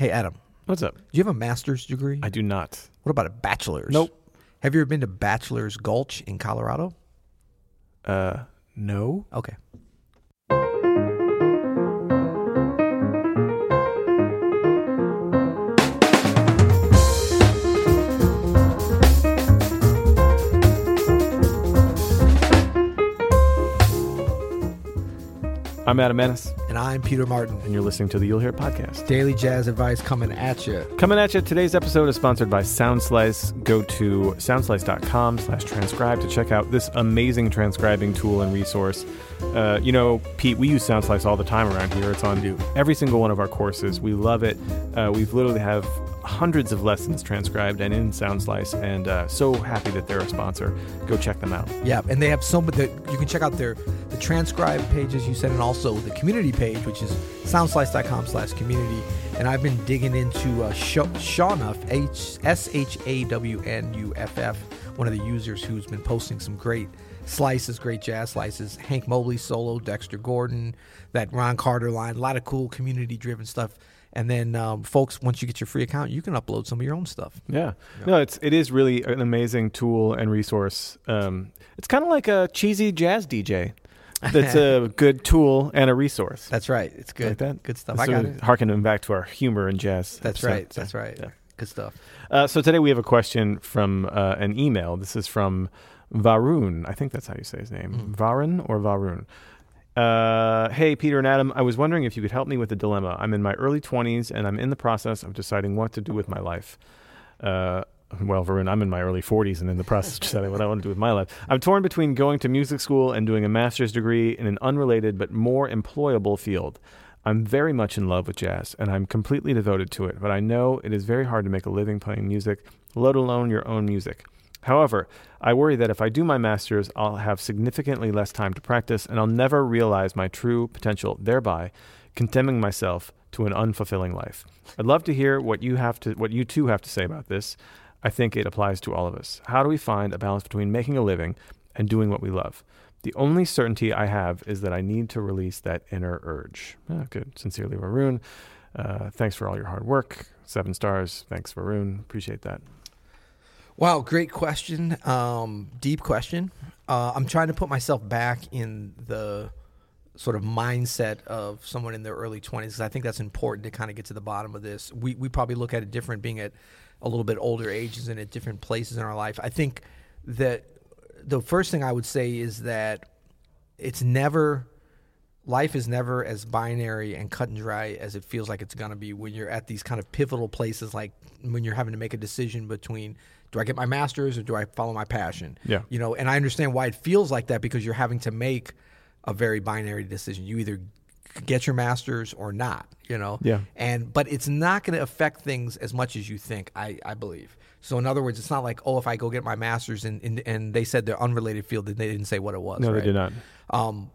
Hey, Adam, What's up? do you have a master's degree? I do not. what about a bachelor's? Nope. Have you ever been to Bachelor's Gulch in Colorado? Uh, no. Okay. I'm Adam Maness, And I'm Peter Martin. and you're listening to the You'll Hear podcast. Daily jazz advice coming at you. Coming at you, today's episode is sponsored by SoundSlice. Go to soundslice.com slash transcribe to check out this amazing transcribing tool and resource. Uh, you know, Pete, we use SoundSlice all the time around here. It's on every single one of our courses. We love it. Uh, we've literally have hundreds of lessons transcribed and in SoundSlice, and uh, so happy that they're a sponsor. Go check them out. Yeah, and they have so much that you can check out their the transcribe pages you said, and also the community page, which is soundslice.com slash community. And I've been digging into uh, Sh- Shawnuff, H S H A W N U F F, one of the users who's been posting some great slices, great jazz slices. Hank Mobley solo, Dexter Gordon, that Ron Carter line, a lot of cool community driven stuff. And then, um, folks, once you get your free account, you can upload some of your own stuff. Yeah. No, it's it is really an amazing tool and resource. Um, it's kind of like a cheesy jazz DJ. That's a good tool and a resource. That's right. It's good. Like that. Good stuff. That's I got it. Harkening back to our humor and jazz. That's episode. right. So, That's right. yeah. Good stuff. Uh, so today we have a question from uh, an email. This is from Varun. I think that's how you say his name. Mm. Varun or Varun. Uh, hey, Peter and Adam. I was wondering if you could help me with a dilemma. I'm in my early 20s and I'm in the process of deciding what to do with my life. Uh, well, Varun, I'm in my early 40s and in the process of deciding what I want to do with my life. I'm torn between going to music school and doing a master's degree in an unrelated but more employable field. I'm very much in love with jazz and I'm completely devoted to it, but I know it is very hard to make a living playing music, let alone your own music. However, I worry that if I do my master's, I'll have significantly less time to practice and I'll never realize my true potential, thereby condemning myself to an unfulfilling life. I'd love to hear what you have to what you two have to say about this. I think it applies to all of us. How do we find a balance between making a living and doing what we love? The only certainty I have is that I need to release that inner urge. Ah, good. Sincerely, Varun. Uh, thanks for all your hard work. Seven stars. Thanks, Varun. Appreciate that. Wow, great question. Um, deep question. Uh, I'm trying to put myself back in the sort of mindset of someone in their early 20s because I think that's important to kind of get to the bottom of this. We, we probably look at it different being at a little bit older ages and at different places in our life. I think that the first thing I would say is that it's never life is never as binary and cut and dry as it feels like it's going to be when you're at these kind of pivotal places like when you're having to make a decision between do I get my masters or do I follow my passion? Yeah. You know, and I understand why it feels like that because you're having to make a very binary decision. You either get your masters or not, you know. Yeah. And but it's not going to affect things as much as you think, I I believe. So in other words, it's not like, oh, if I go get my masters and and, and they said they're unrelated field, then they didn't say what it was. No, right? they did not. Um,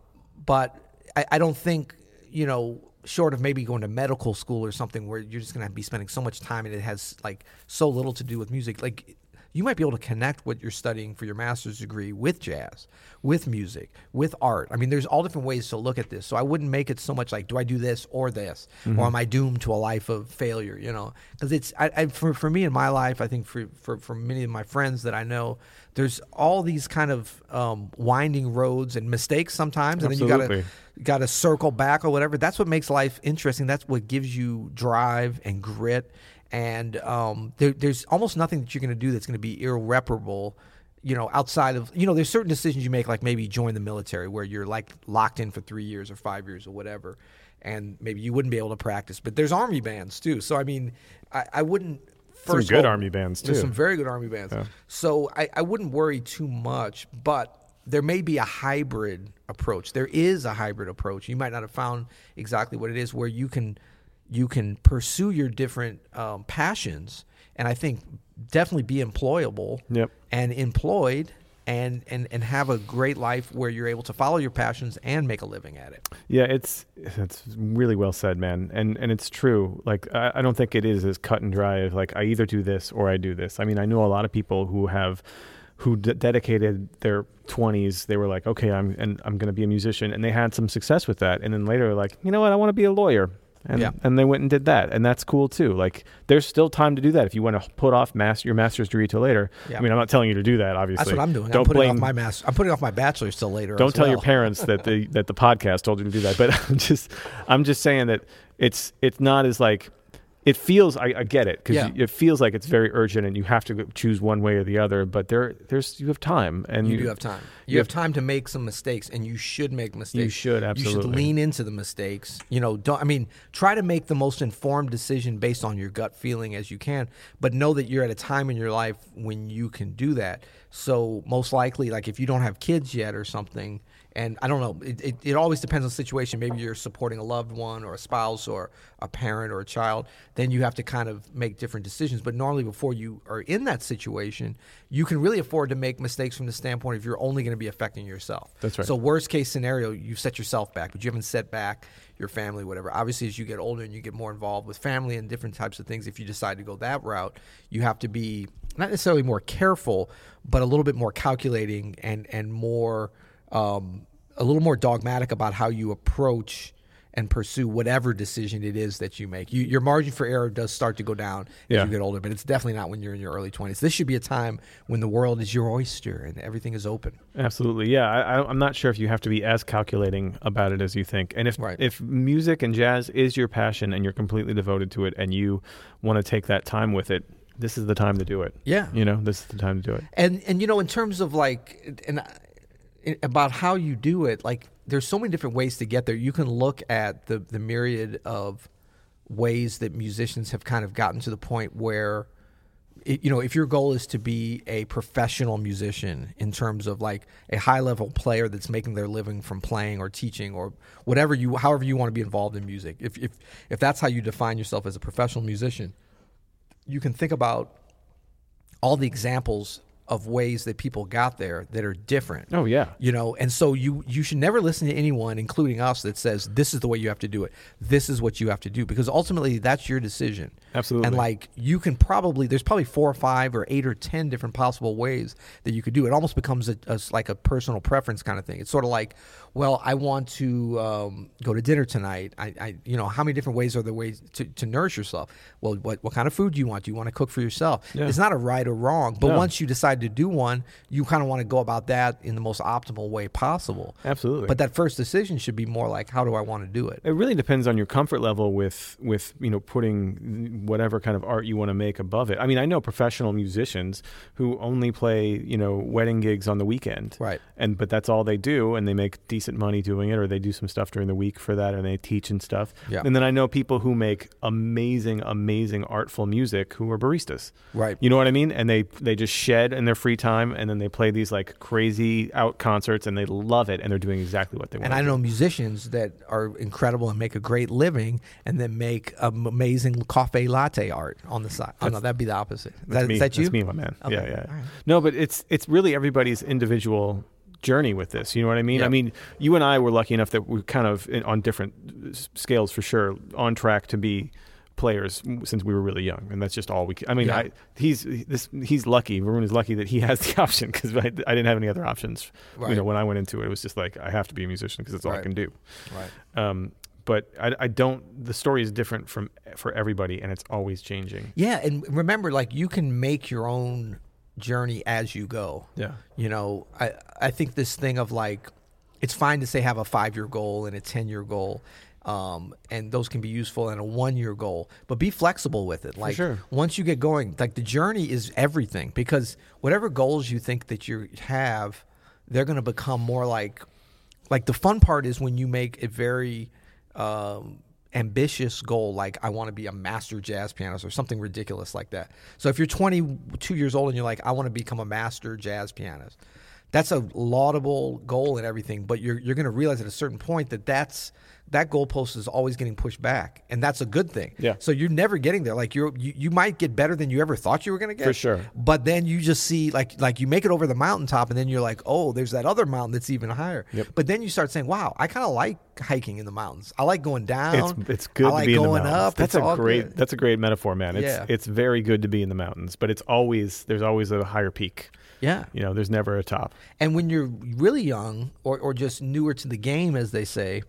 but I, I don't think you know, short of maybe going to medical school or something where you're just going to be spending so much time and it has like so little to do with music. Like you might be able to connect what you're studying for your master's degree with jazz, with music, with art. I mean, there's all different ways to look at this. So I wouldn't make it so much like, do I do this or this, or am I doomed to a life of failure? You know, because it's I, I, for for me in my life, I think for for for many of my friends that I know, there's all these kind of um, winding roads and mistakes sometimes, and then you gotta got to circle back or whatever. That's what makes life interesting. That's what gives you drive and grit. And um, there, there's almost nothing that you're going to do that's going to be irreparable. You know, outside of you know, there's certain decisions you make, like maybe join the military, where you're like locked in for three years or five years or whatever, and maybe you wouldn't be able to practice. But there's army bands too, so I mean, I, I wouldn't. Some First good of all, army bands, There's too. some very good army bands. Yeah. So I, I wouldn't worry too much, but there may be a hybrid approach. There is a hybrid approach. You might not have found exactly what it is, where you can you can pursue your different um, passions, and I think definitely be employable Yep. and employed. And, and, and have a great life where you're able to follow your passions and make a living at it. Yeah, it's it's really well said, man, and and it's true. Like I, I don't think it is as cut and dry as like I either do this or I do this. I mean, I know a lot of people who have who d- dedicated their 20s. They were like, okay, I'm and I'm going to be a musician, and they had some success with that. And then later, like, you know what, I want to be a lawyer. And Yeah. and they went and did that, and that's cool too. Like there's still time to do that if you want to put off master your master's degree till later. Yeah. I mean, I'm not telling you to do that. Obviously, That's what I'm doing. Don't I'm putting blame off my master. I'm putting off my bachelor's till later. don't tell your parents that the that the podcast told you to do that but i'm just i'm just saying that it's it's not as like it feels i, I get it because Yeah. it feels like it's very urgent and you have to choose one way or the other but there there's you have time and You do have time. You, you have have- time to make some mistakes, and you should make mistakes. you should absolutely. You should lean into the mistakes. You know, don't. I mean, try to make the most informed decision based on your gut feeling as you can, but know that you're at a time in your life when you can do that. So most likely, like if you don't have kids yet or something, and I don't know, it, it, it always depends on the situation. Maybe you're supporting a loved one or a spouse or a parent or a child. Then you have to kind of make different decisions. But normally, before you are in that situation, you can really afford to make mistakes from the standpoint if you're only going to be affecting yourself. That's right. So worst case scenario, you set yourself back, but you haven't set back your family, whatever. Obviously, as you get older and you get more involved with family and different types of things, if you decide to go that route, you have to be not necessarily more careful, but a little bit more calculating and and more um, a little more dogmatic about how you approach and pursue whatever decision it is that you make. You, your margin for error does start to go down as Yeah. you get older, but it's definitely not when you're in your early 20s. This should be a time when the world is your oyster and everything is open. Absolutely, yeah. I, I'm not sure if you have to be as calculating about it as you think. And if Right. if music and jazz is your passion and you're completely devoted to it, and you want to take that time with it, this is the time to do it. Yeah. You know, this is the time to do it. and and you know in terms of like and I- about how you do it like there's so many different ways to get there. You can look at the the myriad of ways that musicians have kind of gotten to the point where it, you know if your goal is to be a professional musician in terms of like a high level player that's making their living from playing or teaching or whatever you however you want to be involved in music if if if that's how you define yourself as a professional musician you can think about all the examples of ways that people got there that are different. Oh yeah. You know, and so you you should never listen to anyone, including us, that says this is the way you have to do it. This is what you have to do because ultimately that's your decision. Absolutely. And like you can probably there's probably four or five or eight or ten different possible ways that you could do it. It almost becomes a, a- like a personal preference kind of thing. It's sort of like, well, I want to um, go to dinner tonight. I, I you know how many different ways are there ways to, to nourish yourself? Well, what what kind of food do you want? Do you want to cook for yourself? Yeah. It's not a right or wrong, but No. once you decide to do one, you kind of want to go about that in the most optimal way possible. Absolutely. But that first decision should be more like, how do I want to do it? It really depends on your comfort level with with you know putting whatever kind of art you want to make above it. I mean, I know professional musicians who only play you know wedding gigs on the weekend, Right. And but that's all they do, and they make decent money doing it, or they do some stuff during the week for that, and they teach and stuff. Yeah. And then I know people who make amazing, amazing artful music who are baristas. Right. You know what I mean? And they they just shed in their free time, and then they play these like crazy out concerts, and they love it, and they're doing exactly what they want. And I know musicians that are incredible and make a great living, and then make am- amazing coffee latte art on the side. Oh no, that'd be the opposite. That's that, me. is that you? That's me, my man. Okay. Yeah, yeah. Right. No, but it's it's really everybody's individual journey with this. You know what I mean? Yeah. I mean, you and I were lucky enough that we're kind of in, on different scales for sure, on track to be players since we were really young, and that's just all we. I mean, Yeah. I, he's this he's lucky. Varun is lucky that he has the option because I, I didn't have any other options. You know, when I went into it, it was just like I have to be a musician because that's all I can do. Right. Um, but I, I don't. The story is different from for everybody, and it's always changing. Yeah, and remember, like you can make your own journey as you go. Yeah. You know, I I think this thing of like, it's fine to say have a five year goal and a ten year goal, um, and those can be useful and a one year goal, but be flexible with it. Like sure. once you get going, like the journey is everything because whatever goals you think that you have, they're going to become more like, like the fun part is when you make a very um, ambitious goal like I want to be a master jazz pianist or something ridiculous like that. So if you're 22 years old and you're like I want to become a master jazz pianist, that's a laudable goal and everything, but you're you're going to realize at a certain point that that's that goalpost is always getting pushed back, and that's a good thing. Yeah. So you're never getting there. Like you're you, you might get better than you ever thought you were going to get. For sure. But then you just see like like you make it over the mountaintop, and then you're like, oh, there's that other mountain that's even higher. Yep. But then you start saying, wow, I kind of like hiking in the mountains. I like going down. It's it's good I to like be in the mountains. up. That's It's a great good. that's a great metaphor, man. It's Yeah. it's very good to be in the mountains, but it's always there's always a higher peak. Yeah. You know, there's never a top. And when you're really young or, or just newer to the game, as they say,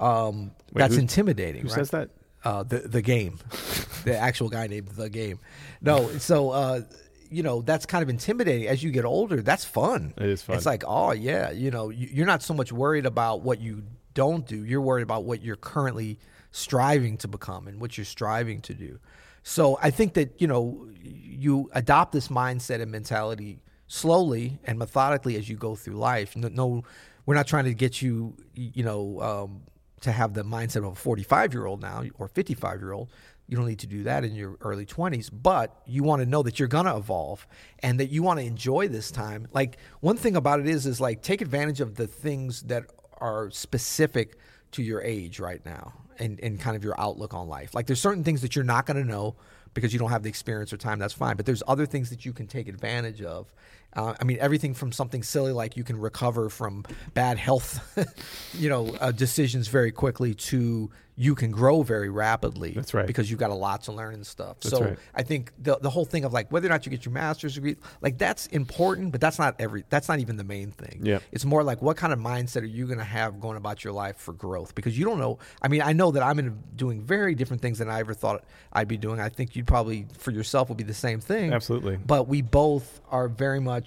um, Wait, that's who- intimidating. Who right? says that? uh, the the game, the actual guy named the game. No, so uh, you know that's kind of intimidating. As you get older, that's fun. It is fun. It's like, oh yeah, you know, you- you're not so much worried about what you don't do. You're worried about what you're currently striving to become and what you're striving to do. So I think that you know you adopt this mindset and mentality slowly and methodically as you go through life. No, no we're not trying to get you, you know, um, to have the mindset of a 45 year old now or 55 year old. You don't need to do that in your early 20s, but you want to know that you're going to evolve and that you want to enjoy this time. Like one thing about it is is like take advantage of the things that are specific to your age right now and, and kind of your outlook on life. Like there's certain things that you're not going to know because you don't have the experience or time. That's fine. But there's other things that you can take advantage of. Uh, I mean, everything from something silly like you can recover from bad health, you know, uh, decisions very quickly to you can grow very rapidly. That's right. Because you've got a lot to learn and stuff. That's so right. I think the the whole thing of like whether or not you get your master's degree, like that's important, but that's not every. That's not even the main thing. Yeah. It's more like what kind of mindset are you going to have going about your life for growth? Because you don't know. I mean, I know that I'm in doing very different things than I ever thought I'd be doing. I think you'd probably for yourself would be the same thing. Absolutely. But we both are very much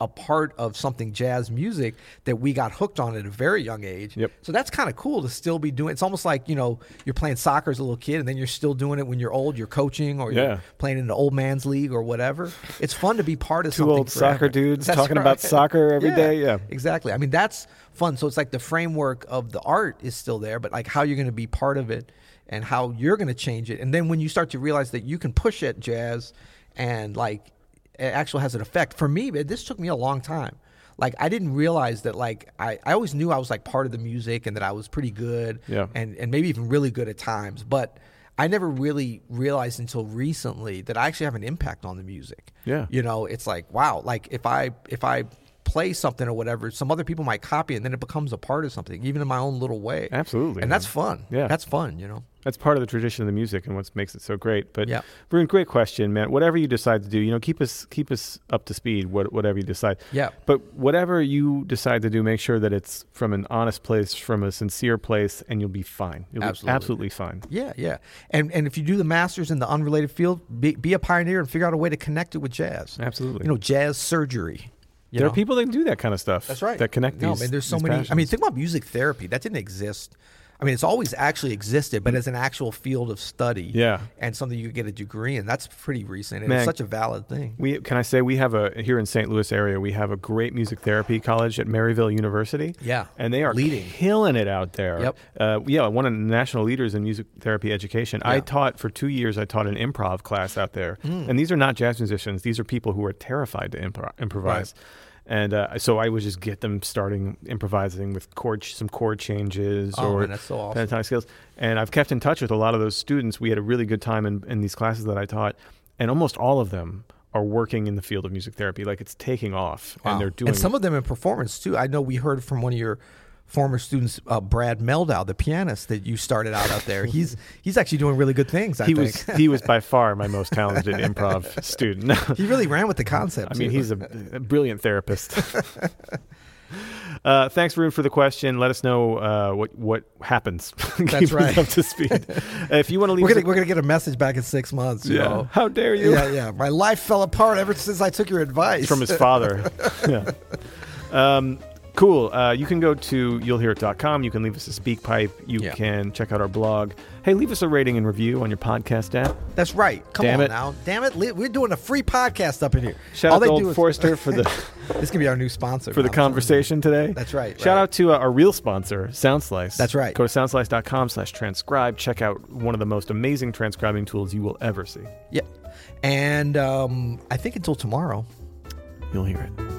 a part of something jazz music that we got hooked on at a very young age. Yep. So that's kind of cool to still be doing. It's almost like you know you're playing soccer as a little kid, and then you're still doing it when you're old. You're coaching or Yeah. you're playing in the old man's league or whatever. It's fun to be part of Two something. old soccer dudes That's talking about soccer every day, day. yeah. exactly. I mean that's fun. So it's like the framework of the art is still there, but like how you're going to be part of it and how you're going to change it. And then when you start to realize that you can push at jazz and like it actually has an effect. For me, this took me a long time. Like I didn't realize that like I, I always knew I was like part of the music and that I was pretty good Yeah. and, and maybe even really good at times. But I never really realized until recently that I actually have an impact on the music. Yeah. You know, it's like, wow, like if I if I play something or whatever, some other people might copy it and then it becomes a part of something, even in my own little way. Absolutely, And man. that's fun. Yeah. That's fun, you know. That's part of the tradition of the music and what makes it so great. But Yeah. Varun, great question, man. Whatever you decide to do, you know, keep us keep us up to speed. What, whatever you decide. Yeah. But whatever you decide to do, make sure that it's from an honest place, from a sincere place, and you'll be fine. You'll Absolutely. be absolutely fine. Yeah, yeah. And and if you do the masters in the unrelated field, be, be a pioneer and figure out a way to connect it with jazz. Absolutely. You know, jazz surgery. You there know? are people that can do that kind of stuff. That's right. That connect No, these. man, there's so many. I mean, think about music therapy. That didn't exist. I mean, it's always actually existed, but as an actual field of study. Yeah. And something you could get a degree in. That's pretty recent. And Man, it's such a valid thing. We can I say we have a here in St. Louis area we have a great music therapy college at Maryville University. Yeah. and they are Leading. killing it out there. Yep. Uh, yeah, one of the national leaders in music therapy education. I taught for two years. I taught an improv class out there, Hmm. and these are not jazz musicians. These are people who are terrified to impro- improvise. And uh, so I would just get them starting improvising with chord, some chord changes Oh, or man, so awesome. pentatonic scales. And I've kept in touch with a lot of those students. We had a really good time in, in these classes that I taught, and almost all of them are working in the field of music therapy. Like it's taking off, Wow. and they're doing. And some of them in performance too. I know we heard from one of your former students, uh, Brad Mehldau, the pianist that you started out out there. He's he's actually doing really good things. I he think was he was by far my most talented improv student. he really ran with the concept. I mean, he's a, a brilliant therapist. Uh, thanks, Varun, for the question. Let us know uh, what what happens. Keep us right. up to speed. Uh, if you want to leave, we're gonna a- we're gonna get a message back in six months. you yeah. know. How dare you? yeah, yeah. My life fell apart ever since I took your advice. from his father. yeah. Um, cool. Uh, you can go to you'll hear you'llhearit.com. You can leave us a SpeakPipe. You Yeah. can check out our blog. Hey, leave us a rating and review on your podcast app. That's right. Come Damn on it. now. Damn it. We're doing a free podcast up in here. Shout All out to they Old do is- Forester for the This can be our new sponsor. for the I'm telling you. conversation today. That's right, Shout right. out to uh, our real sponsor, Soundslice. That's right. Go to soundslice.com slash transcribe. Check out one of the most amazing transcribing tools you will ever see. Yeah. And um, I think until tomorrow. You'll hear it.